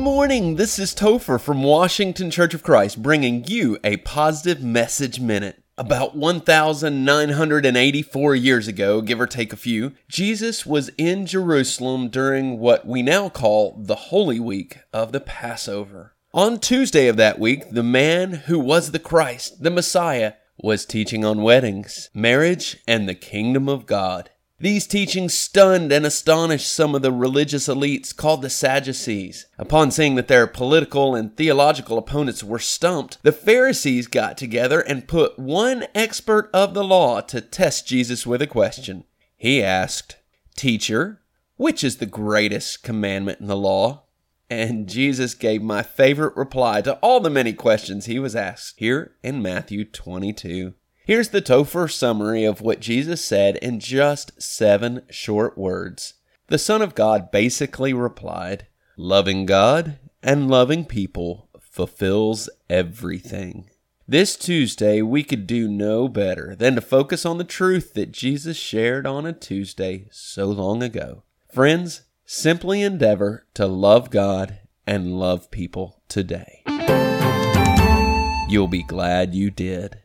morning. This is Topher from Washington Church of Christ bringing you a positive message minute. About 1,984 years ago, give or take a few, Jesus was in Jerusalem during what we now call the Holy Week of the Passover. On Tuesday of that week, the man who was the Christ, the Messiah, was teaching on weddings, marriage, and the kingdom of God. These teachings stunned and astonished some of the religious elites called the Sadducees. Upon seeing that their political and theological opponents were stumped, the Pharisees got together and put one expert of the law to test Jesus with a question. He asked, Teacher, which is the greatest commandment in the law? And Jesus gave my favorite reply to all the many questions he was asked here in Matthew 22. Here's the Topher summary of what Jesus said in just seven short words. The Son of God basically replied, Loving God and loving people fulfills everything. This Tuesday, we could do no better than to focus on the truth that Jesus shared on a Tuesday so long ago. Friends, simply endeavor to love God and love people today. You'll be glad you did.